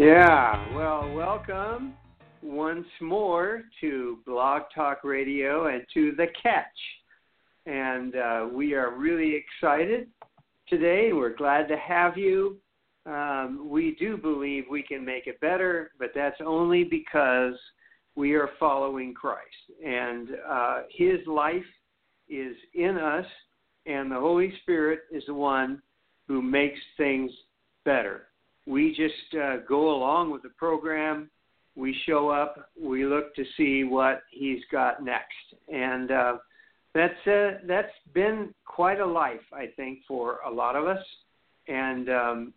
Yeah, well, welcome once more to Blog Talk Radio and to The Catch. And uh, we are really excited today. We're glad to have you. Um, we do believe we can make it better, but that's only because we are following Christ. And uh, His life is in us, and the Holy Spirit is the one who makes things better. We just uh, go along with the program. We show up. We look to see what he's got next, and uh, that's uh, that's been quite a life, I think, for a lot of us. And um,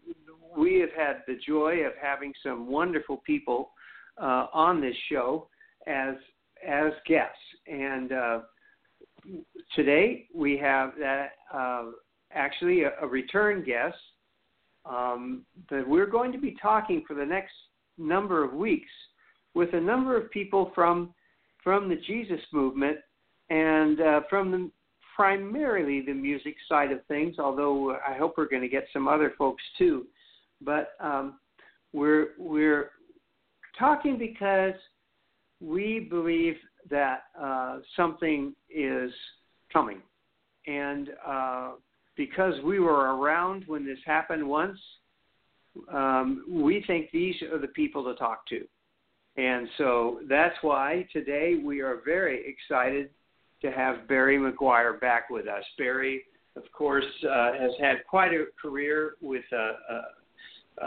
we have had the joy of having some wonderful people uh, on this show as as guests. And uh, today we have that uh, actually a, a return guest um, that we're going to be talking for the next number of weeks with a number of people from from the Jesus movement and uh, from the primarily the music side of things. Although I hope we're going to get some other folks too, but um, we're we're talking because we believe that uh, something is coming, and uh, because we were around when this happened once, um, we think these are the people to talk to. And so that's why today we are very excited to have Barry McGuire back with us. Barry, of course, uh, has had quite a career with a, a,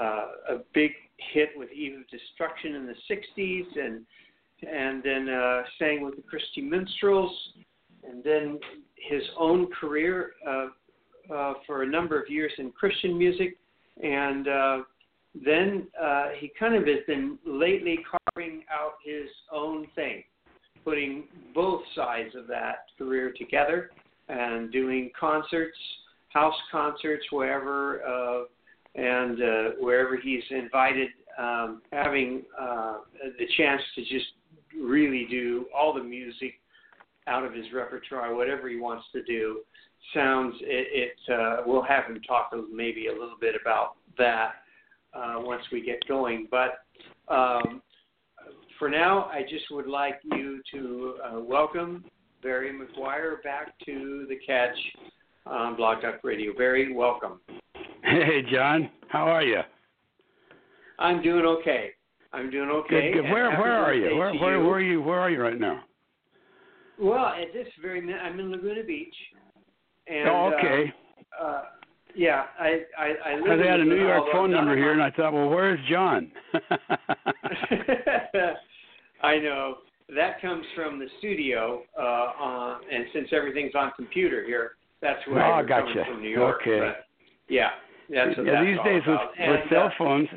a big hit with Eve of Destruction in the 60s and and then uh, sang with the Christy Minstrels, and then his own career uh, uh, for a number of years in Christian music, and uh, then uh, he kind of has been lately carving out his own thing, putting both sides of that career together and doing concerts, house concerts, wherever, uh, and uh, wherever he's invited, um, having uh, the chance to just really do all the music out of his repertoire, whatever he wants to do. Sounds it. it uh, we'll have him talk maybe a little bit about that uh, once we get going. But um, for now, I just would like you to uh, welcome Barry McGuire back to the Catch on Blog Talk Radio. Barry, welcome. Hey, John. How are you? I'm doing okay. I'm doing okay. Good. good. Where Where are you? Where Where you. Where are you? Where are you right now? Well, at this very minute, I'm in Laguna Beach. And, oh, okay. Uh, uh, yeah, I I, I. Because I had a New York phone number here, and I thought, well, where's John? I know that comes from the studio, uh, on, and since everything's on computer here, that's where Oh, we're gotcha. from New York. Okay. But, yeah, that's yeah, that's these days with, about. with And, cell uh, phones,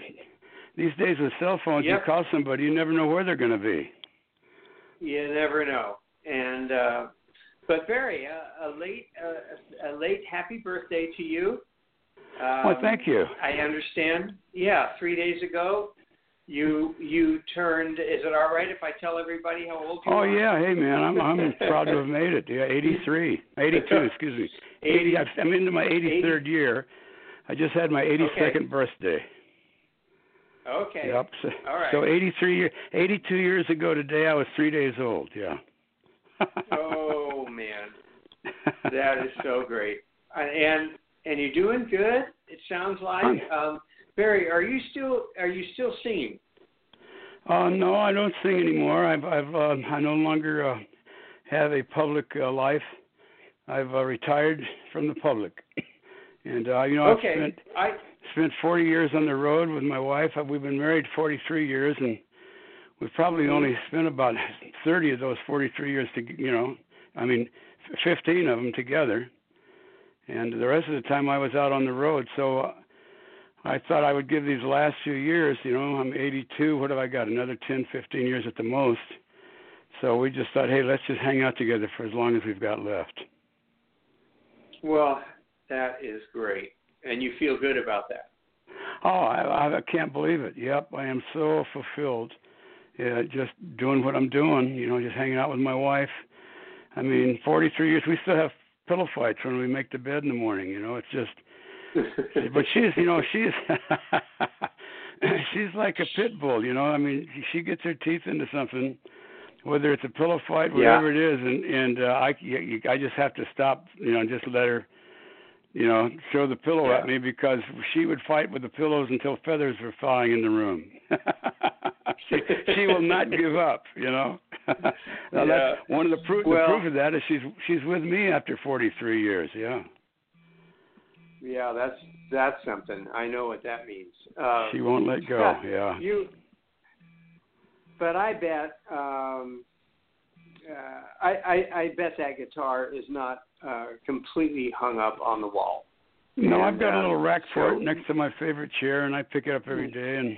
these days with cell phones, Yep. you call somebody, you never know where they're going to be. You never know. And uh, but Barry, uh, a late uh, a late happy birthday to you. Um, well, thank you. I understand. Yeah, three days ago, you you turned. Is it all right if I tell everybody how old you Oh are? Oh yeah, hey man, I'm I'm proud to have made it. Yeah, 83, 82, excuse me. 80. I'm into my 83rd year. I just had my 82nd Okay. birthday. Okay. Yep. So, All right. so 83 year, 82 years ago today, I was three days old. Yeah. That is so great. And and you're doing good. It sounds like. Um, Barry, are you still are you still singing? Uh, no, I don't sing anymore. I've I've uh, I no longer uh, have a public uh, life. I've uh, retired from the public, and uh, you know okay. I've spent I spent 40 years on the road with my wife. Uh, We've been married 43 years, and we've probably only spent about 30 of those 43 years to you know I mean, 15 of them together, and the rest of the time I was out on the road. So uh, I thought I would give these last few years. You know, I'm 82. What have I got? Another 10, 15 years at the most. So we just thought, hey, let's just hang out together for as long as we've got left. Well, that is great, and you feel good about that. Oh, I, I can't believe it. Yep, I am so fulfilled. Yeah, just doing what I'm doing. You know, just hanging out with my wife. I mean, 43 years. We still have pillow fights when we make the bed in the morning. You know, it's just. but she's, you know, she's she's like a pit bull. You know, I mean, she gets her teeth into something, whether it's a pillow fight, whatever yeah. it is, and and uh, I I just have to stop. You know, and just let her you know, throw the pillow yeah. at me because she would fight with the pillows until feathers were flying in the room. she she will not give up, you know. now yeah. that's one of the proof well, the proof of that is she's she's with me after 43 years, yeah. Yeah, that's that's something. I know what that means. Uh, she won't let go, yeah. You But I bet um uh, I, I I bet that guitar is not uh, completely hung up on the wall. No, and, I've got uh, a little rack for so, it next to my favorite chair, and I pick it up every day and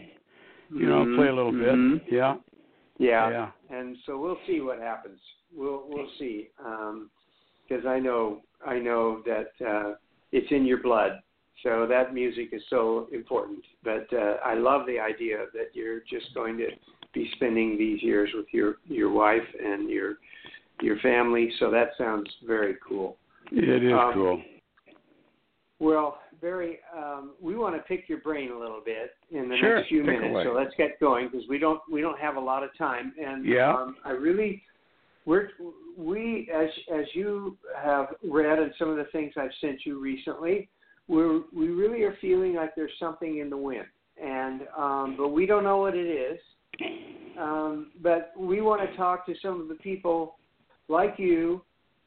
you know mm-hmm, play a little mm-hmm. bit. Yeah. yeah. Yeah. And so we'll see what happens. We'll we'll see because um, I know I know that uh, it's in your blood. So that music is so important. But uh, I love the idea that you're just going to be spending these years with your your wife and your your family. So that sounds very cool. It is Um, cool. Well, Barry, um, we want to pick your brain a little bit in the Sure, next few minutes. away. So let's get going because we don't we don't have a lot of time. And Yeah. um, I really we're we as as you have read and some of the things I've sent you recently, we we really are feeling like there's something in the wind, and um, but we don't know what it is. Um, but we want to talk to some of the people like you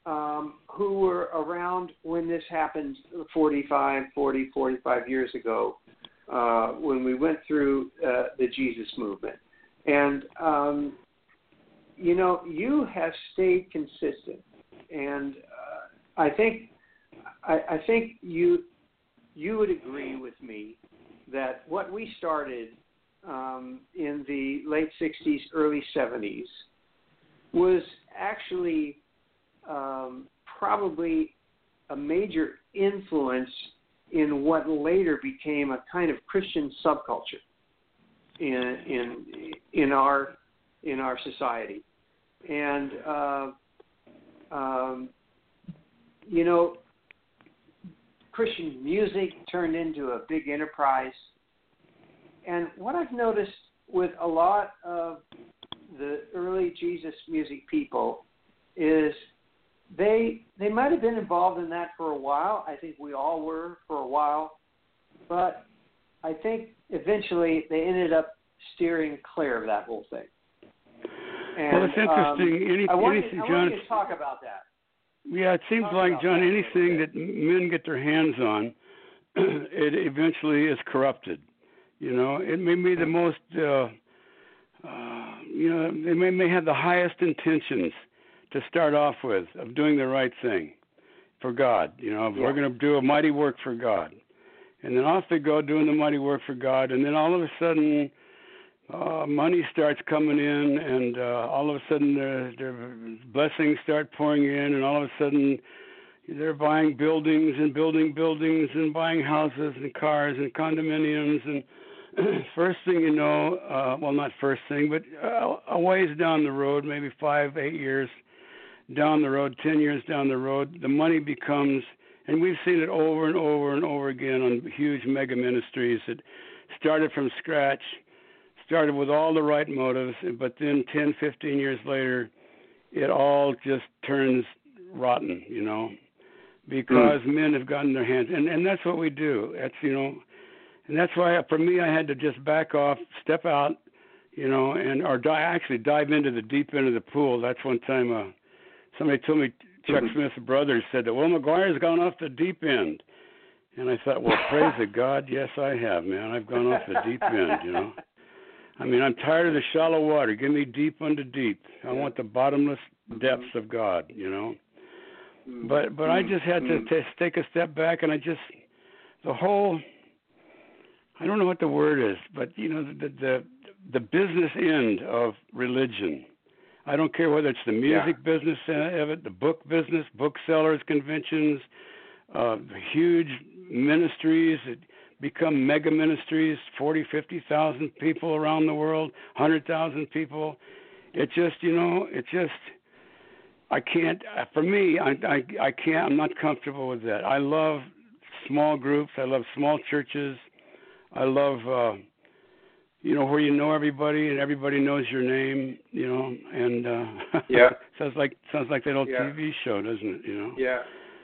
um, who were around when this happened 45, 40, 45 years ago uh, when we went through uh, the Jesus movement. And, um, you know, you have stayed consistent. And uh, I think I, think you you would agree with me that what we started um, in the late 60s, early 70s was actually um, probably a major influence in what later became a kind of Christian subculture in in in our in our society, and uh, um, you know, Christian music turned into a big enterprise. And what I've noticed with a lot of the early Jesus music people is they they might have been involved in that for a while. I think we all were for a while, but I think eventually they ended up steering clear of that whole thing. And, well, it's interesting. Um, Any, I want, anything, you, I John. you to talk about that. Yeah, it seems Talk like John, that anything that men get their hands on, it eventually is corrupted. You know, it may be the most, uh, uh, you know, they may may have the highest intentions to start off with of doing the right thing for God. You know, Yeah. we're going to do a mighty work for God, and then off they go doing the mighty work for God, and then all of a sudden. Uh, money starts coming in, and uh, all of a sudden their, their blessings start pouring in, and all of a sudden they're buying buildings and building buildings and buying houses and cars and condominiums and first thing you know uh well not first thing but uh, a ways down the road maybe five eight years down the road ten years down the road the money becomes and we've seen it over and over and over again on huge mega ministries that started from scratch started with all the right motives but then ten fifteen years later it all just turns rotten you know because mm. men have gotten their hands and and that's what we do that's you know and that's why for me I had to just back off step out you know and or die actually dive into the deep end of the pool that's one time uh somebody told me Chuck Mhm. Smith's brother said that well McGuire's gone off the deep end and I thought well praise the God yes I have man I've gone off the deep end you know I mean I'm tired of the shallow water give me deep unto deep I want the bottomless depths of God, you know. Mm. But but I just had to Mm. t- take a step back, and I just the whole I don't know what the word is, but you know the the the business end of religion. I don't care whether it's the music business of it, the book business, booksellers, conventions, uh, huge ministries that become mega ministries, forty, fifty thousand people around the world, hundred thousand people. It just, you know, it just. I can't. uh, For me, I, I, I can't. I'm not comfortable with that. I love small groups. I love small churches. I love, uh, you know, where you know everybody and everybody knows your name. You know, and uh, Yeah. sounds like sounds like that old Yeah. TV show, doesn't it? You know. Yeah.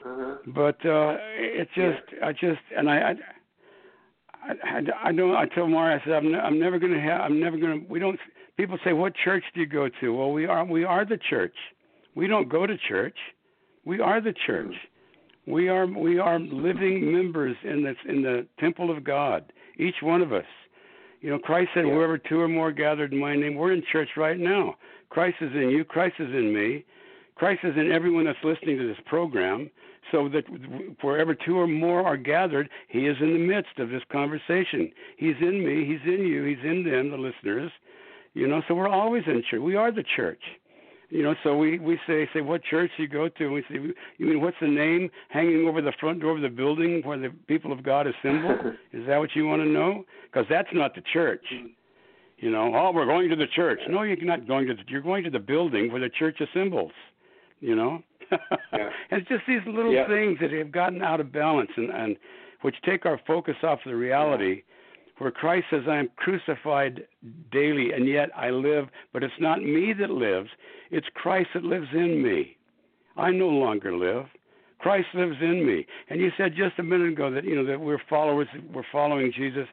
Uh-huh. But uh it just I just and I I I, I, I don't I tell Mara I said I'm ne- I'm never going to have I'm never going to we don't people say what church do you go to? Well, we are we are the church. We don't go to church. We are the church. We are we are living members in this in the temple of God. Each one of us. You know, Christ said, Yeah. "Wherever two or more gathered in my name, we're in church right now. Christ is in you. Christ is in me. Christ is in everyone that's listening to this program. So that wherever two or more are gathered, He is in the midst of this conversation. He's in me. He's in you. He's in them, the listeners. You know, so we're always in church. We are the church. You know, so we we say say what church you go to? And we say, you mean what's the name hanging over the front door of the building where the people of God assemble? Is that what you want to know? Because that's not the church. You know, oh, we're going to the church. No, you're not going to. The, you're going to the building where the church assembles. You know, Yeah. it's just these little Yeah. things that have gotten out of balance and and which take our focus off the reality. Where Christ says, I am crucified daily, and yet I live, but it's not me that lives, it's Christ that lives in me. I no longer live. Christ lives in me. And you said just a minute ago that you know that we're followers, we're following Jesus.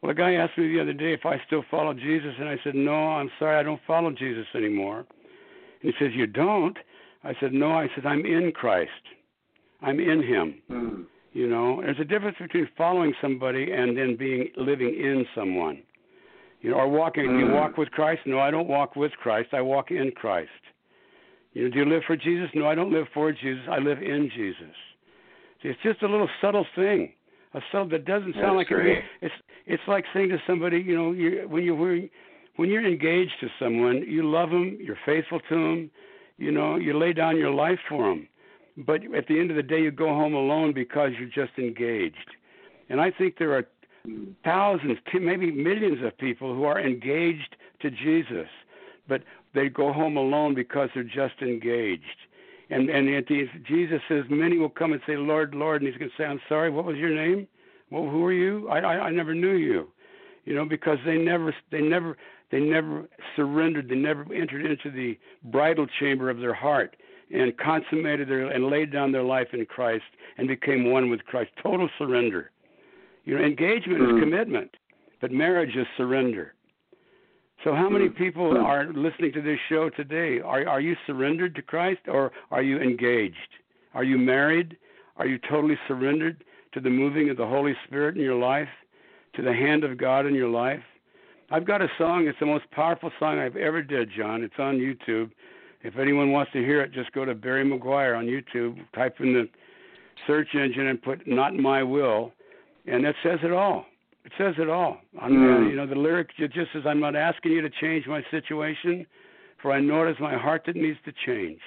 Well, a guy asked me the other day if I still follow Jesus, and I said, No, I'm sorry, I don't follow Jesus anymore. And he says, You don't? I said, No. I said, I'm in Christ. I'm in Him. Mm. You know, there's a difference between following somebody and then being living in someone. You know, or walking. Do you Mm. walk with Christ? No, I don't walk with Christ. I walk in Christ. You know, do you live for Jesus? No, I don't live for Jesus. I live in Jesus. See, it's just a little subtle thing, a subtle that doesn't sound That's like it. It's it's like saying to somebody, you know, you when you're when you're engaged to someone, you love them, you're faithful to them, you know, you lay down your life for them. But at the end of the day, you go home alone because you're just engaged. And I think there are thousands, maybe millions of people who are engaged to Jesus, but they go home alone because they're just engaged. And and at the, Jesus says, many will come and say, Lord, Lord, and he's going to say, I'm sorry, what was your name? Well, who are you? I, I I never knew you. You know, because they never they never they never surrendered. They never entered into the bridal chamber of their heart and consummated their and laid down their life in Christ and became one with Christ. Total surrender. You know, engagement Mm. is commitment, but marriage is surrender. So, how many Mm. people Mm. are listening to this show today? Are are you surrendered to Christ, or are you engaged? Are you married? Are you totally surrendered to the moving of the Holy Spirit in your life, to the hand of God in your life? I've got a song. It's the most powerful song I've ever did, John. It's on YouTube. If anyone wants to hear it, just go to Barry McGuire on YouTube, type in the search engine, and put "Not My Will," and that says it all. It says it all. I'm, Mm. You know, the lyric it just says, "I'm not asking you to change my situation, for I know it is my heart that needs to change."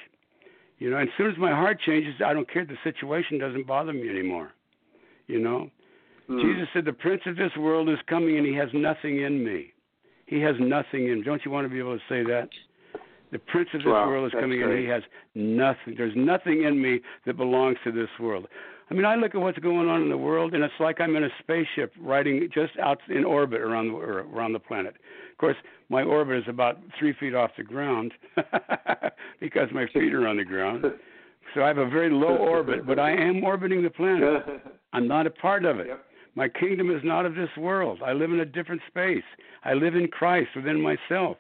You know, and as soon as my heart changes, I don't care. The situation doesn't bother me anymore. You know, Mm. Jesus said, "The prince of this world is coming, and he has nothing in me. He has nothing in. Don't you want to be able to say that? The prince of this Wow, world is coming, and great. he has nothing. There's nothing in me that belongs to this world. I mean, I look at what's going on in the world, and it's like I'm in a spaceship riding just out in orbit around the, around the planet. Of course, my orbit is about three feet off the ground because my feet are on the ground. So I have a very low orbit, but I am orbiting the planet. I'm not a part of it. Yep. My kingdom is not of this world. I live in a different space. I live in Christ within myself.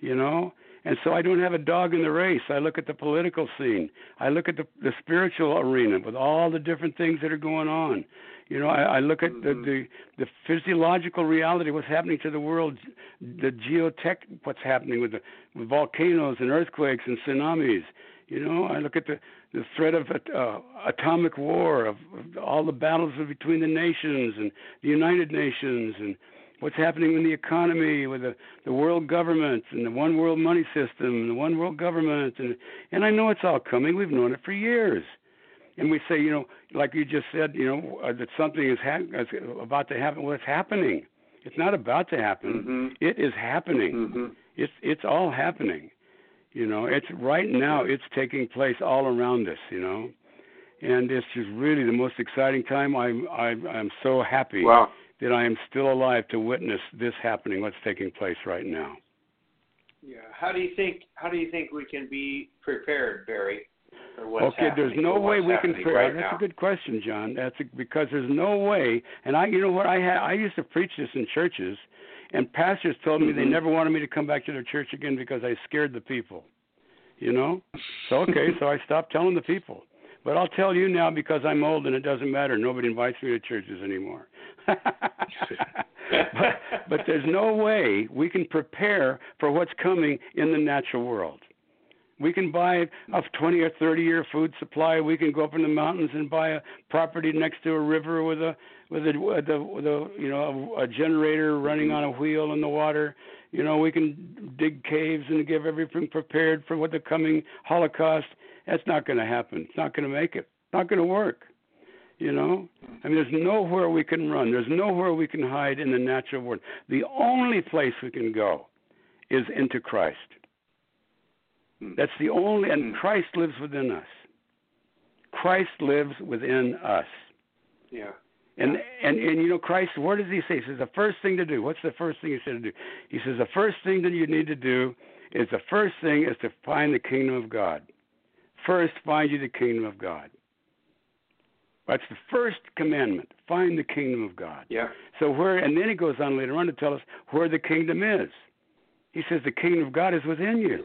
You know? And so I don't have a dog in the race. I look at the political scene. I look at the the spiritual arena with all the different things that are going on. You know, I, I look at the, the the physiological reality, what's happening to the world, the geotech, what's happening with the with volcanoes and earthquakes and tsunamis. You know, I look at the the threat of uh, atomic war, of, of all the battles between the nations and the United Nations, and what's happening in the economy with the, the world government and the one world money system and the one world government, and and I know it's all coming. We've known it for years, and we say, you know, like you just said, you know, uh, that something is ha- about to happen. Well, it's happening. It's not about to happen. Mm-hmm. It is happening. Mm-hmm. It's it's all happening. You know, it's right now. It's taking place all around us. You know, and it's just really the most exciting time. I'm I'm I'm so happy Wow. That I am still alive to witness this happening. What's taking place right now? Yeah. How do you think? How do you think we can be prepared, Barry? Okay, there's no way we can. happening Pre- Right that's now? a good question, John. That's a, because there's no way. And I, you know what? I had I used to preach this in churches, and pastors told me they Mhm. never wanted me to come back to their church again because I scared the people. You know. So okay, so I stopped telling the people. But I'll tell you now because I'm old and it doesn't matter. Nobody invites me to churches anymore. but, but there's no way we can prepare for what's coming in the natural world. We can buy a 20 or 30 year food supply. We can go up in the mountains and buy a property next to a river with a with a with a, with a you know a, a generator running on a wheel in the water. You know, we can dig caves and give everything prepared for what the coming Holocaust. That's not going to happen. It's not going to make it. It's not going to work. You know, I mean, there's nowhere we can run. There's nowhere we can hide in the natural world. The only place we can go is into Christ. Hmm. That's the only, and. Christ lives within us. Christ lives within us. Yeah. And and and you know Christ, what does he say? He says the first thing to do. What's the first thing he said to do? He says the first thing that you need to do is the first thing is to find the kingdom of God. First, find you the kingdom of God. That's the first commandment. Find the kingdom of God. Yeah. So where and then he goes on later on to tell us where the kingdom is. He says the kingdom of God is within you.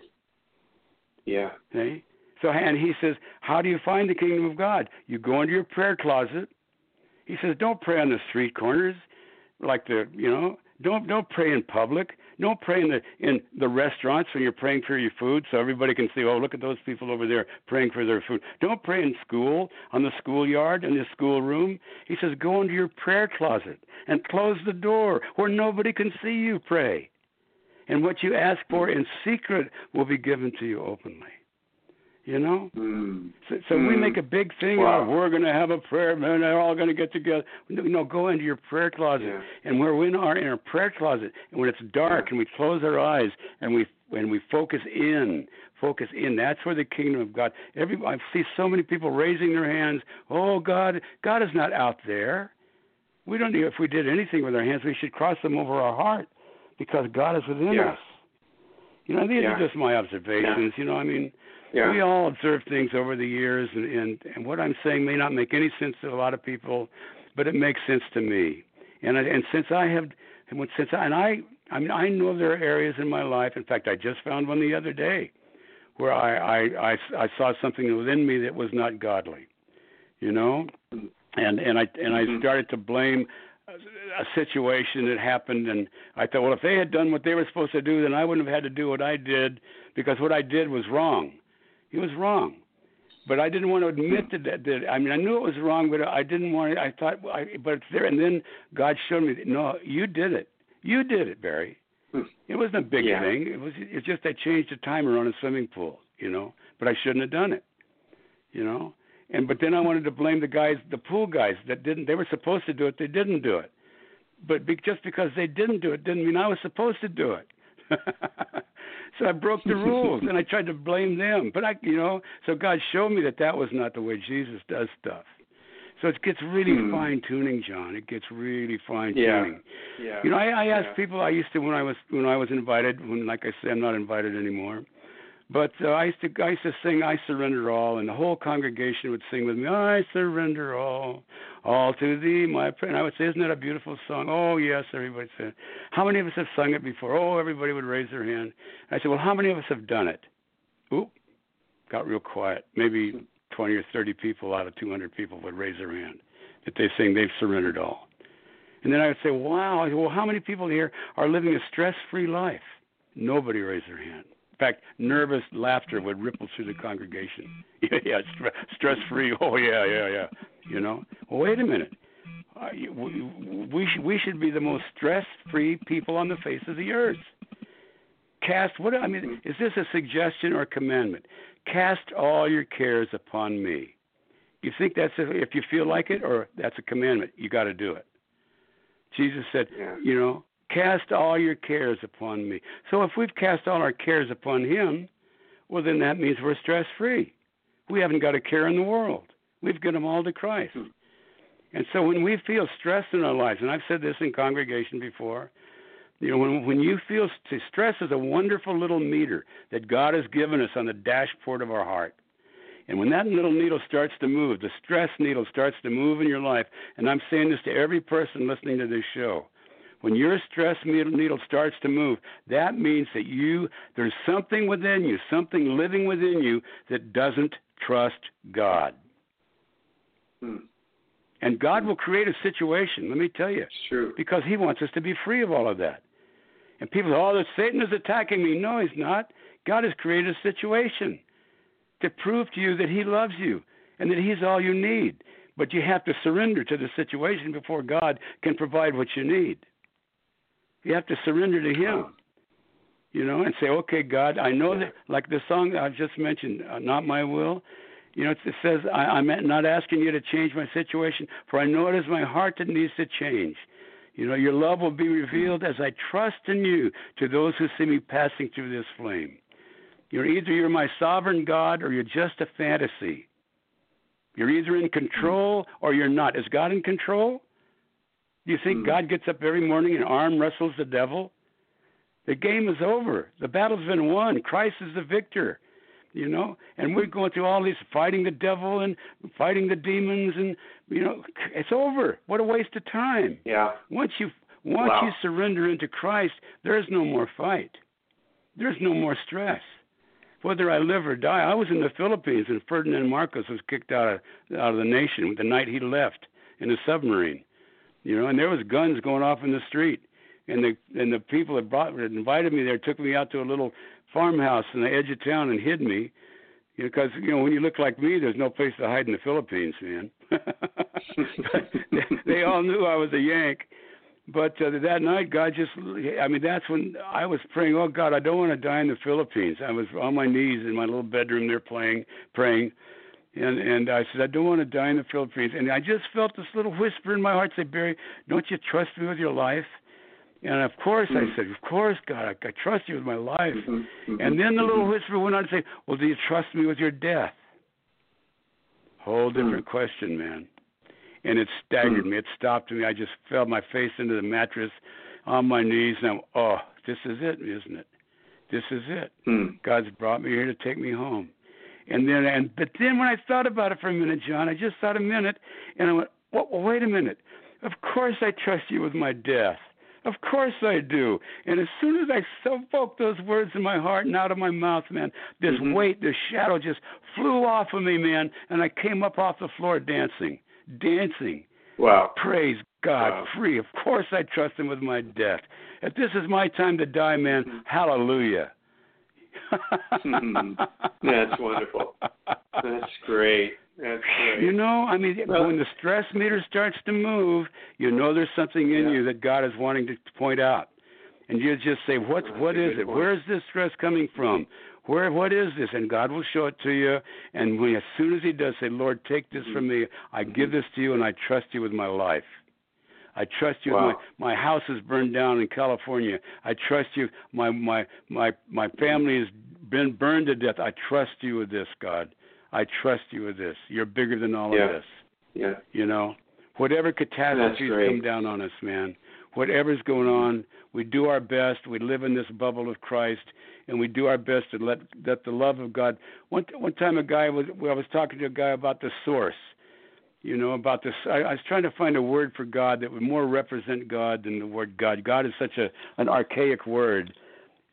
Yeah. Okay? So and he says, How do you find the kingdom of God? You go into your prayer closet. He says, Don't pray on the street corners like the you know, don't don't pray in public. Don't pray in the in the restaurants when you're praying for your food so everybody can see, oh look at those people over there praying for their food. Don't pray in school, on the schoolyard, in the schoolroom. He says, Go into your prayer closet and close the door where nobody can see you pray. And what you ask for in secret will be given to you openly. You know? Mm. So, so we Mm. make a big thing Wow. out of we're going to have a prayer, and They're all going to get together. No, no, go into your prayer closet, Yeah. and we're in our in our prayer closet, and when it's dark, Yeah. and we close our eyes, and we when we focus in, focus in. That's where the kingdom of God. Every I see so many people raising their hands. Oh God, God is not out there. We don't. Need if we did anything with our hands, we should cross them over our heart, because God is within Yeah. us. You know, these Yeah. are just my observations. You know, I mean. Yeah. We all observe things over the years, and, and and what I'm saying may not make any sense to a lot of people, but it makes sense to me. And I, and since I have, and since I, and I, I mean, I know there are areas in my life. In fact, I just found one the other day, where I I I, I saw something within me that was not godly, you know, and and I and I Mhm. started to blame a situation that happened and I thought well if they had done what they were supposed to do then I wouldn't have had to do what I did because what I did was wrong it was wrong. But I didn't want to admit that, that, that I mean, I knew it was wrong, but I didn't want. To, I thought, I, but it's there. And then God showed me, that, no, you did it. You did it, Barry. It wasn't a big Yeah. thing. It was. It's just I changed the timer on a swimming pool, you know. But I shouldn't have done it, you know. And but then I wanted to blame the guys, the pool guys that didn't. They were supposed to do it. They didn't do it. But be, just because they didn't do it didn't mean I was supposed to do it. so I broke the rules and I tried to blame them. But I, you know, so God showed me that that was not the way Jesus does stuff. So it gets really Hmm. fine tuning, John. It gets really fine Yeah. tuning. Yeah. You know, I, I ask Yeah. people I used to when I was when I was invited. When, like I say, I'm not invited anymore. But uh, I used to I used to sing "I Surrender All," and the whole congregation would sing with me. I surrender all, all to Thee, my friend. I would say, "Isn't that a beautiful song?" Oh yes, everybody said. How many of us have sung it before? Oh, everybody would raise their hand. I said, "Well, how many of us have done it?" Oop, got real quiet. Maybe 20 or 30 people out of 200 people would raise their hand that they sing they've surrendered all. And then I would say, "Wow, well, how many people here are living a stress-free life?" Nobody raised their hand fact, nervous laughter would ripple through the congregation. Yeah, yeah, stress free. Oh yeah, yeah, yeah. You know. Well, wait a minute. Uh, we we should we should be the most stress free people on the face of the earth. Cast what I mean is this a suggestion or a commandment? Cast all your cares upon me. You think that's a, if you feel like it, or that's a commandment? You got to do it. Jesus said, yeah. you know, Cast all your cares upon me. So if we've cast all our cares upon Him, well, then that means we're stress free. We haven't got a care in the world. We've given them all to Christ. Hmm. And so when we feel stress in our lives, and I've said this in congregation before, you know, when when you feel st- stress is a wonderful little meter that God has given us on the dashboard of our heart. And when that little needle starts to move, the stress needle starts to move in your life, and I'm saying this to every person listening to this show, when your stress needle starts to move, that means that you there's something within you, something living within you that doesn't trust God. Hmm. And God will create a situation, let me tell you. True. Because he wants us to be free of all of that. And people say, oh, Satan is attacking me. No, he's not. God has created a situation to prove to you that he loves you and that he's all you need. But you have to surrender to the situation before God can provide what you need. You have to surrender to Him, you know, and say, "Okay, God, I know that." Like the song I just mentioned, uh, "Not My Will." You know, it says, I, "I'm not asking you to change my situation, for I know it is my heart that needs to change." You know, your love will be revealed as I trust in you to those who see me passing through this flame. You're either you're my sovereign God or you're just a fantasy. You're either in control or you're not. Is God in control? Do you think mm God gets up every morning and arm wrestles the devil? The game is over. The battle's been won. Christ is the victor. You know, and we're going through all these fighting the devil and fighting the demons, and you know, it's over. What a waste of time. Yeah. Once you once wow. you surrender into Christ, there's no more fight. There's no more stress. Whether I live or die, I was in the Philippines, and Ferdinand Marcos was kicked out of out of the nation the night he left in a submarine you know, and there was guns going off in the street, and the and the people that brought that invited me there took me out to a little farmhouse in the edge of town and hid me, you know, because you know when you look like me, there's no place to hide in the Philippines, man. they, they all knew I was a Yank. But uh, that night, God just, I mean, that's when I was praying, oh, God, I don't want to die in the Philippines. I was on my knees in my little bedroom there playing, praying. And and I said, I don't want to die in the Philippines. And I just felt this little whisper in my heart say, Barry, don't you trust me with your life? And of course mm-hmm. I said, Of course, God, I, I trust you with my life. Mm-hmm. Mm-hmm. And then the little mm-hmm. whisper went on to say, Well, do you trust me with your death? Whole mm. different question, man. And it staggered mm. me. It stopped me. I just fell my face into the mattress on my knees and I'm oh, this is it, isn't it? This is it. Mm. God's brought me here to take me home. And then, and but then when I thought about it for a minute, John, I just thought a minute, and I went, well, well, wait a minute. Of course I trust you with my death. Of course I do. And as soon as I spoke those words in my heart and out of my mouth, man, this mm-hmm. weight, this shadow just flew off of me, man, and I came up off the floor dancing, dancing. Wow. Praise God, wow. free. Of course I trust him with my death. If this is my time to die, man, mm-hmm. hallelujah. Hmm. That's wonderful. That's great. That's great. You know, I mean, well, when the stress meter starts to move, you know there's something in yeah. you that God is wanting to point out, and you just say, "What? That's what is it? Point. Where is this stress coming from? Where? What is this?" And God will show it to you. And when, as soon as He does, say, "Lord, take this from me. I give Mm-hmm. this to you, and I trust you with my life." I trust you. Wow. My my house is burned down in California. I trust you. My my my my family has been burned to death. I trust you with this, God. I trust you with this. You're bigger than all yeah. of this. Yeah. You know, whatever catastrophes come down on us, man, whatever's going on, we do our best. We live in this bubble of Christ, and we do our best to let let the love of God. One one time, a guy was I was talking to a guy about the source. You know about this. I, I was trying to find a word for God that would more represent God than the word God. God is such a an archaic word,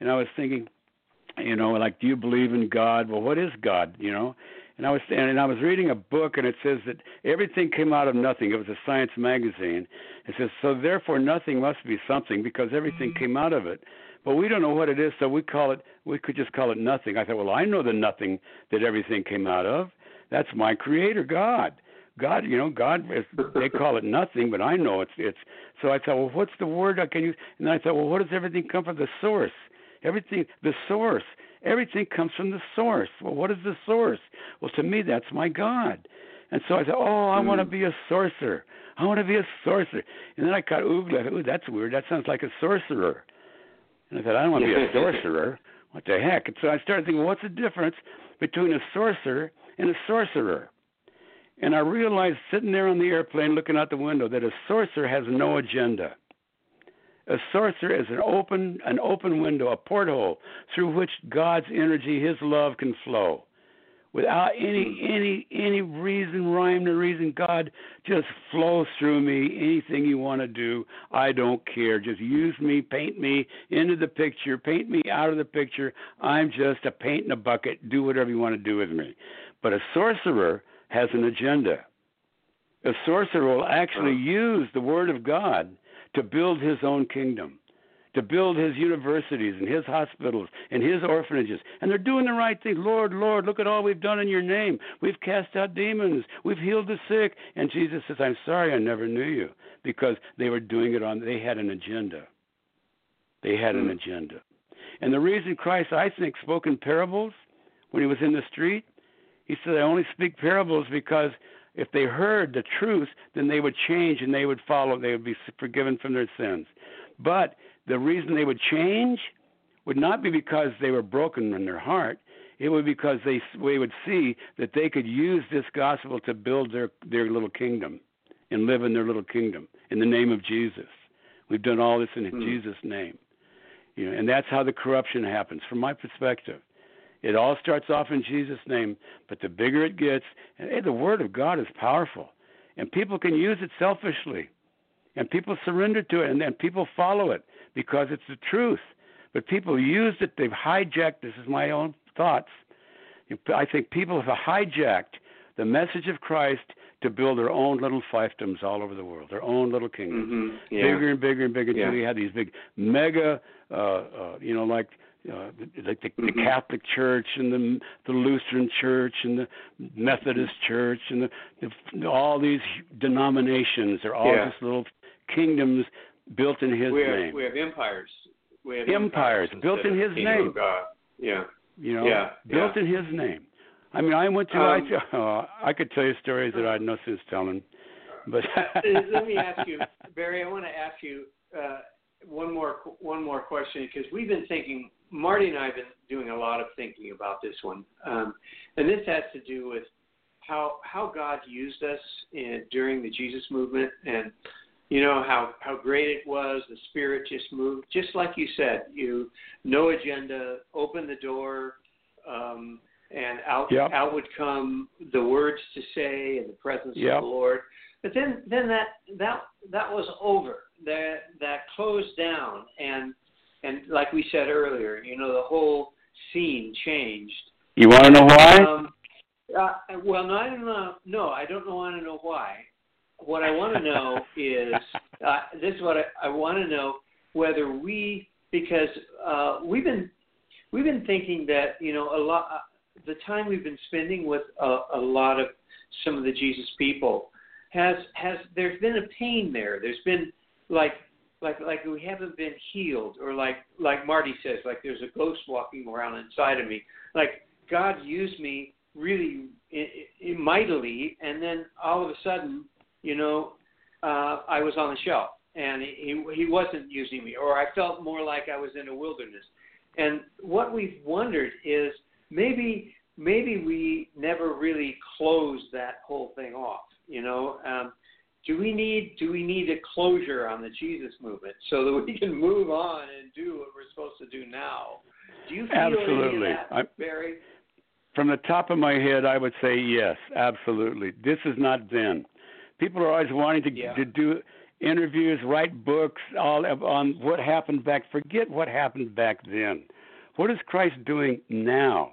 and I was thinking, you know, like, do you believe in God? Well, what is God? You know, and I was and I was reading a book, and it says that everything came out of nothing. It was a science magazine. It says so, therefore, nothing must be something because everything mm-hmm. came out of it. But we don't know what it is, so we call it. We could just call it nothing. I thought, well, I know the nothing that everything came out of. That's my Creator, God. God, you know, God. Is, they call it nothing, but I know it's it's. So I thought, well, what's the word I can use? And then I thought, well, what does everything come from? The source. Everything, the source. Everything comes from the source. Well, what is the source? Well, to me, that's my God. And so I said, oh, I want to mm. be a sorcerer. I want to be a sorcerer. And then I got oogla. Ooh, that's weird. That sounds like a sorcerer. And I said, I don't want to be a sorcerer. What the heck? And so I started thinking, what's the difference between a sorcerer and a sorcerer? And I realized sitting there on the airplane looking out the window that a sorcerer has no agenda. A sorcerer is an open an open window, a porthole through which God's energy, His love can flow. Without any any any reason, rhyme or reason, God just flows through me. Anything you want to do, I don't care. Just use me, paint me into the picture, paint me out of the picture. I'm just a paint in a bucket. Do whatever you want to do with me. But a sorcerer has an agenda. A sorcerer will actually use the word of God to build his own kingdom, to build his universities and his hospitals and his orphanages. And they're doing the right thing. Lord, Lord, look at all we've done in your name. We've cast out demons. We've healed the sick. And Jesus says, I'm sorry I never knew you because they were doing it on, they had an agenda. They had an hmm. agenda. And the reason Christ, I think, spoke in parables when he was in the street, he said, I only speak parables because if they heard the truth, then they would change and they would follow. They would be forgiven from their sins. But the reason they would change would not be because they were broken in their heart. It would be because they, they would see that they could use this gospel to build their, their little kingdom and live in their little kingdom in the name of Jesus. We've done all this in Hmm. Jesus' name. You know, and that's how the corruption happens, from my perspective. It all starts off in Jesus' name, but the bigger it gets, and hey, the Word of God is powerful, and people can use it selfishly, and people surrender to it, and then people follow it because it's the truth. But people used it; they've hijacked. This is my own thoughts. I think people have hijacked the message of Christ to build their own little fiefdoms all over the world, their own little kingdoms hmm Yeah. bigger and bigger and bigger until Yeah. we had these big mega, uh, uh, you know, like uh, like the, the Mhm. Catholic Church and the the Lutheran Church and the Methodist Church and the, the all these denominations are all Yeah. just little kingdoms built in His we have name. we have empires. We have Empires built in His name. Yeah. you know, Yeah, built yeah. in His name. I mean, I went to. Um, I, uh, I could tell you stories that I had no sense telling, but Let me ask you, Barry. I want to ask you uh, one more one more question because we've been thinking. Marty and I have been doing a lot of thinking about this one, um, and this has to do with how how God used us in, during the Jesus movement, and you know how how great it was. The Spirit just moved, just like you said. You no agenda, open the door. Um, and out Yep. out would come the words to say and the presence Yep. of the Lord. But then then that that that was over. That that closed down and and like we said earlier, you know, the whole scene changed. you want to know why? Um, uh, well, no, I don't know. No, I don't want to know why. What I want to know is uh, this: is what I, I want to know whether we, because uh, we've been we've been thinking that you know a lot uh, the time we've been spending with a, a lot of some of the Jesus people has has there's been a pain there. There's been like like like we haven't been healed, or like like Marty says, like there's a ghost walking around inside of me. Like God used me really mightily, and then all of a sudden, you know, uh, I was on the shelf, and he he wasn't using me, or I felt more like I was in a wilderness. And what we've wondered is maybe maybe we never really closed that whole thing off, you know. Um, do we need do we need a closure on the Jesus movement so that we can move on and do what we're supposed to do now? Do you feel Absolutely. any of that, Barry? From the top of my head, I would say yes, absolutely. This is not Zen. People are always wanting to Yeah. to do interviews, write books, all on what happened back. Forget what happened back then. What is Christ doing now?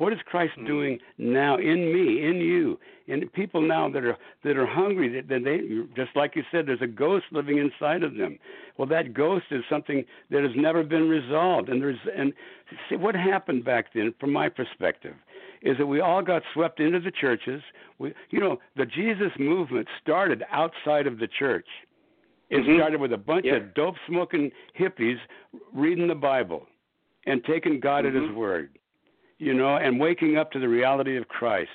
What is Christ Hmm. doing now in me, in you, in people now that are that are hungry? That, that they just like you said, there's a ghost living inside of them. Well, that ghost is something that has never been resolved. And there's and see, what happened back then, from my perspective, is that we all got swept into the churches. We, you know, the Jesus movement started outside of the church. It Mhm. started with a bunch of dope smoking hippies reading the Bible and taking God at His Mhm. word, you know, and waking up to the reality of Christ.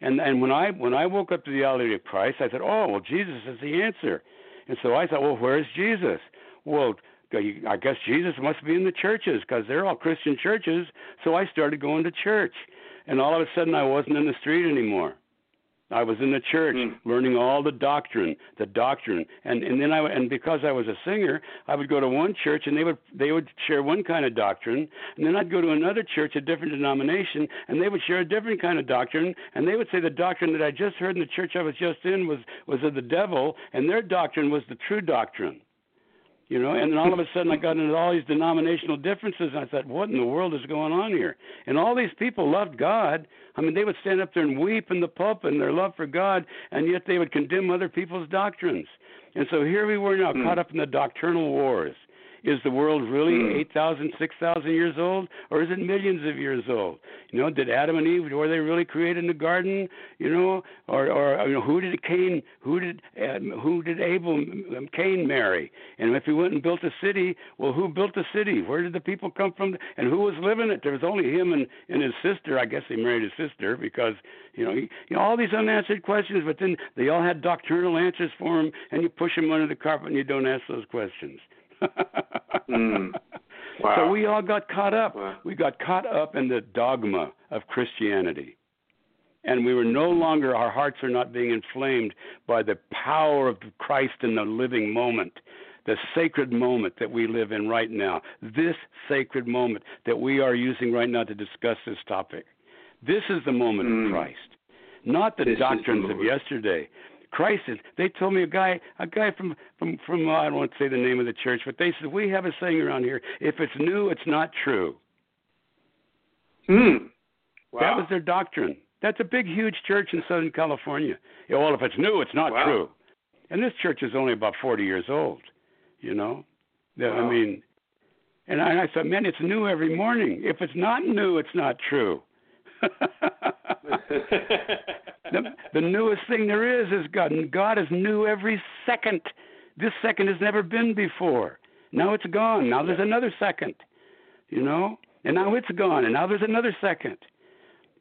And and when I when I woke up to the reality of Christ, I said, "Oh, well, Jesus is the answer." And so I thought, "Well, where's Jesus?" Well, I guess Jesus must be in the churches because they're all Christian churches. So I started going to church, and all of a sudden I wasn't in the street anymore. I was in the church Mm. learning all the doctrine, the doctrine, and and then I and because I was a singer, I would go to one church and they would they would share one kind of doctrine, and then I'd go to another church, a different denomination, and they would share a different kind of doctrine, and they would say the doctrine that I just heard in the church I was just in was was of the devil, and their doctrine was the true doctrine. You know, and then all of a sudden I got into all these denominational differences, and I thought, what in the world is going on here? And all these people loved God. I mean, they would stand up there and weep in the pulpit in their love for God, and yet they would condemn other people's doctrines. And so here we were now, Hmm. caught up in the doctrinal wars. Is the world really Hmm. 8,000, 6,000 years old, or is it millions of years old? You know, did Adam and Eve were they really created in the garden? You know, or or you know, who did Cain, who did uh, who did Abel, um, Cain marry? And if he went and built a city, well, who built the city? Where did the people come from? And who was living it? There was only him and and his sister. I guess he married his sister because you know, he, you know all these unanswered questions. But then they all had doctrinal answers for him, and you push them under the carpet and you don't ask those questions. Mm. Wow. So we all got caught up. Wow. We got caught up in the dogma of Christianity. And we were no longer, our hearts are not being inflamed by the power of Christ in the living moment, the sacred moment that we live in right now. This sacred moment that we are using right now to discuss this topic. This is the moment Mm. of Christ, not the This is the doctrines of yesterday. Christ is. They told me a guy, a guy from from from uh, I don't want to say the name of the church, but they said we have a saying around here: if it's new, it's not true. Hmm. Wow. That was their doctrine. That's a big, huge church in Southern California. Yeah, well, if it's new, it's not Wow. true. And this church is only about 40 years old. You know, The- I Wow. mean, and I, I thought, man, it's new every morning. If it's not new, it's not true. the, the newest thing there is is God, and God is new every second. This second has never been before. Now it's gone. Now there's another second. You know, and now it's gone, and now there's another second.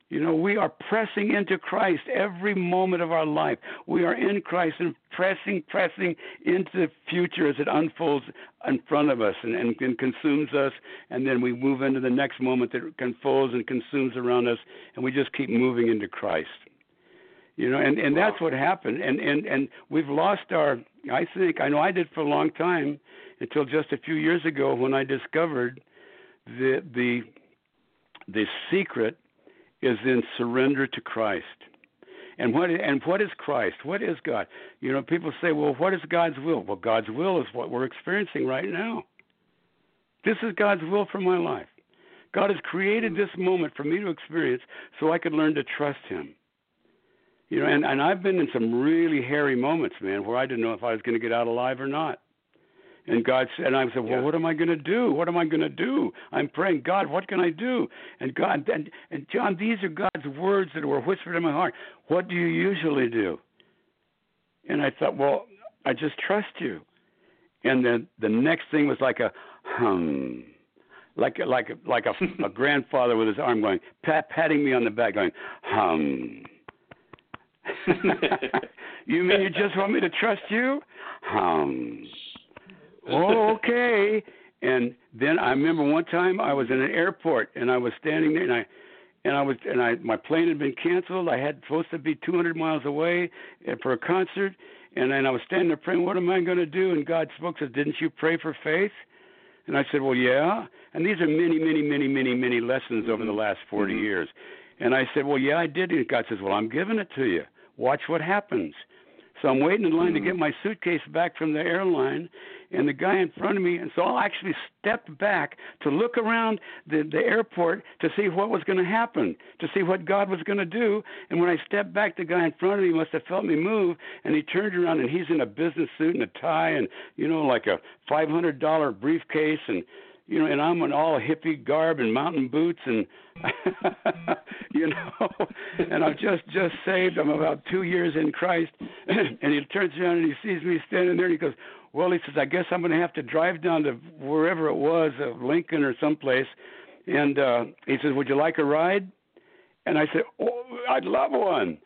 You know, we are pressing into Christ every moment of our life. We are in Christ and pressing, pressing into the future as it unfolds in front of us and, and, and consumes us. And then we move into the next moment that unfolds and consumes around us, and we just keep moving into Christ. You know, and, and that's what happened. And, and, and we've lost our, I think, I know I did for a long time until just a few years ago when I discovered the, the, the secret is in surrender to Christ. And what and what is Christ? What is God? You know, people say, "Well, what is God's will?" Well, God's will is what we're experiencing right now. This is God's will for my life. God has created this moment for me to experience so I could learn to trust him. You know, and, and I've been in some really hairy moments, man, where I didn't know if I was going to get out alive or not. And God said, and I said, well, Yeah. what am I going to do? What am I going to do? I'm praying, God, what can I do? And God, and, and John, these are God's words that were whispered in my heart. What do you usually do? And I thought, well, I just trust you. And then the next thing was like a hum, like like like a, a grandfather with his arm going, pat, patting me on the back, going hum. you mean you just want me to trust you? Hum. Oh, okay. And then I remember one time I was in an airport and I was standing there and I and I was and I my plane had been canceled. I had supposed to be 200 miles away eh, for a concert, and then I was standing there praying, "What am I going to do?" And God spoke, said, "Didn't you pray for faith?" And I said, "Well, yeah." And these are many, many, many, many, many lessons over the last 40 Mhm. years. And I said, "Well, yeah, I did." And God says, "Well, I'm giving it to you. Watch what happens." So I'm waiting in line to Mhm. get my suitcase back from the airline, and the guy in front of me, and so I actually stepped back to look around the the airport to see what was going to happen, to see what God was going to do. And when I stepped back, the guy in front of me must have felt me move, and he turned around, and he's in a business suit and a tie, and you know, like a five hundred dollar briefcase, and you know, and I'm in all hippie garb and mountain boots, and you know, and I'm just just saved. I'm about two years in Christ, and he turns around and he sees me standing there, and he goes, "Well," he says, "I guess I'm going to have to drive down to wherever it was, uh, Lincoln or someplace." And uh he says, "Would you like a ride?" And I said, "Oh, I'd love one."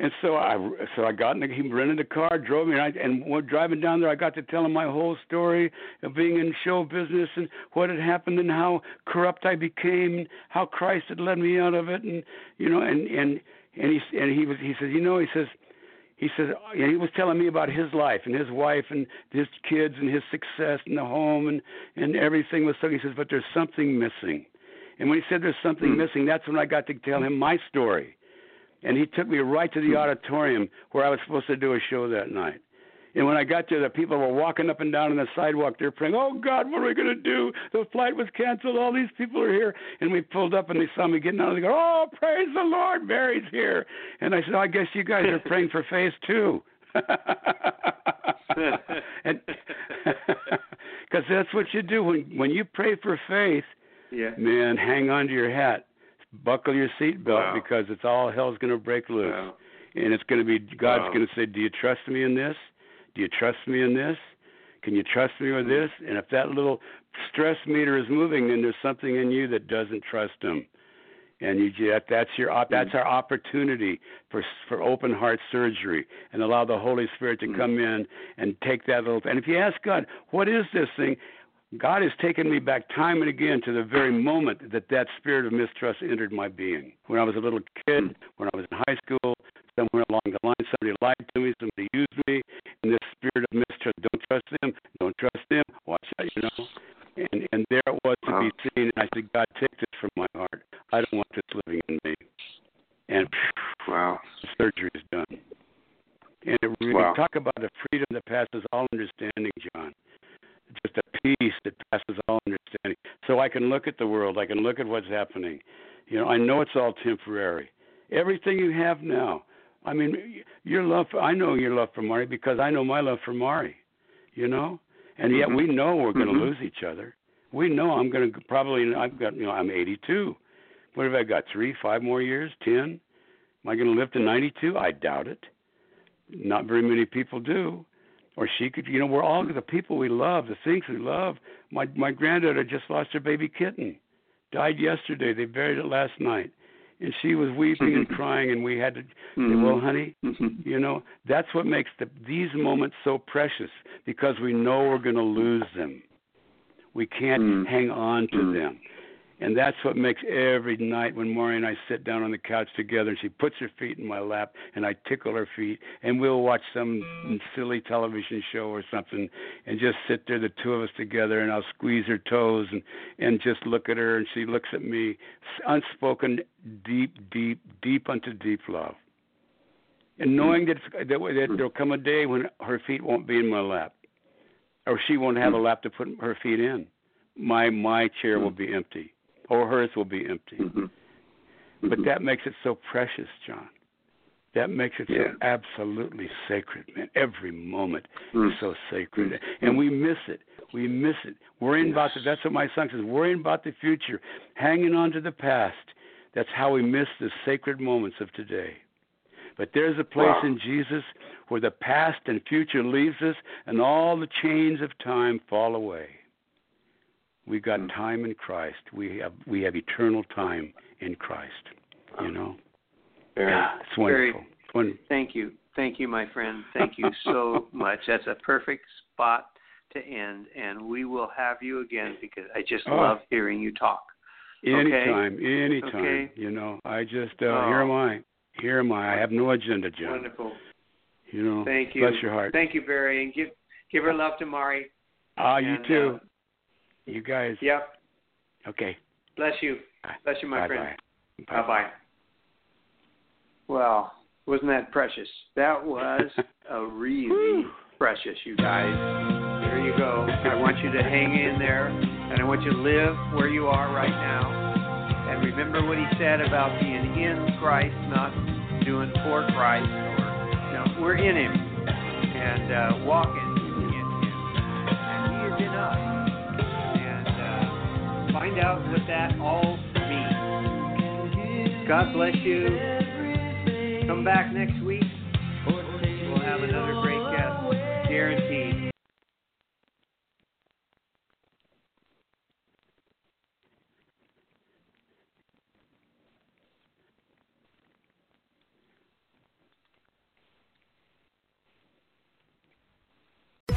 And so I so I got in the, he rented a car, drove me, and, I, and when driving down there, I got to tell him my whole story of being in show business and what had happened and how corrupt I became, and how Christ had led me out of it, and you know, and and and he and he was he says, you know, he says. He said and he was telling me about his life and his wife and his kids and his success in the home and and everything was so. He says, but there's something missing. And when he said there's something Hmm. missing, that's when I got to tell him my story and he took me right to the auditorium where I was supposed to do a show that night. And when I got there, the people were walking up and down on the sidewalk. They're praying, "Oh God, what are we going to do? The flight was canceled. All these people are here." And we pulled up, and they saw me getting out. They go, "Oh, praise the Lord, Barry's here." And I said, "I guess you guys are praying for faith too." and because that's what you do when when you pray for faith yeah. man, hang on to your hat, buckle your seatbelt Wow. because it's all hell's going to break loose, Wow. and it's going to be God's Wow. going to say, "Do you trust me in this? Do you trust me in this? Can you trust me with this?" And if that little stress meter is moving, then there's something in you that doesn't trust Him, and you that that's your op- that's our opportunity for for open heart surgery and allow the Holy Spirit to Mm. come in and take that little. And if you ask God, "What is this thing?" God has taken me back time and again to the very moment that that spirit of mistrust entered my being. When I was a little kid, when I was in high school, somewhere along the line, somebody lied to me, somebody used me, and this spirit of mistrust. Don't trust them. Don't trust them. Watch out, you know. And and there it was to be seen. And I said, God, take this from my heart. I don't want this living in me. And Wow. the surgery is done. And it really Wow. talk about a freedom that passes all understanding, John. Just a peace that passes all understanding. So I can look at the world, I can look at what's happening. You know, I know it's all temporary. Everything you have now. I mean, your love. For, I know your love for Mari because I know my love for Mari. You know, and yet Mhm. we know we're going to Mhm. lose each other. We know I'm going to probably. I've got. You know, I'm 82. What have I got? Three, five more years? Ten? Am I going to live to 92? I doubt it. Not very many people do. Or she could, you know, we're all the people we love, the things we love. My my granddaughter just lost her baby kitten, died yesterday. They buried it last night, and she was weeping and crying, and we had to. say, Mhm. Well, honey, Mhm. you know that's what makes the, these moments so precious because we know we're going to lose them. We can't Mm. hang on to Mm. them. And that's what makes every night when Mari and I sit down on the couch together and she puts her feet in my lap and I tickle her feet and we'll watch some silly television show or something and just sit there the two of us together and I'll squeeze her toes and and just look at her and she looks at me unspoken deep deep deep unto deep love. And knowing that, that that there'll come a day when her feet won't be in my lap or she won't have a lap to put her feet in. My my chair will be empty or hers will be empty Mhm. but Mhm. that makes it so precious john that makes it Yeah. so absolutely sacred man every moment Mm. is so sacred Mm. and we miss it we miss it worrying about the that's what my son says worrying about the future hanging on to the past that's how we miss the sacred moments of today but there's a place Wow. in Jesus where the past and future leaves us and all the chains of time fall away. We got Mm. time in Christ. We have we have eternal time in Christ. You know? Very, yeah, it's very- wonderful. It's wonderful. Thank you. Thank you, my friend. Thank you so much. That's a perfect spot to end, and we will have you again because I just Oh. love hearing you talk. Anytime, okay. anytime. Okay. You know, I just uh oh. here am I. Here am I. I have no agenda, John. Wonderful. You know, thank you. Bless your heart. Thank you, Barry, and give give her love to Mari. Ah, you too. Uh, you guys. Yep. Okay. Bless you. Bye. Bless you, my bye friend. Bye bye. Well, wasn't that precious? That was a really precious, you guys. There you go. I want you to hang in there, and I want you to live where you are right now. And remember what he said about being in Christ, not doing for Christ. Or no, we're in Him and uh, walking out what that all means. God bless you. Come back next week. We'll have another great guest, guaranteed.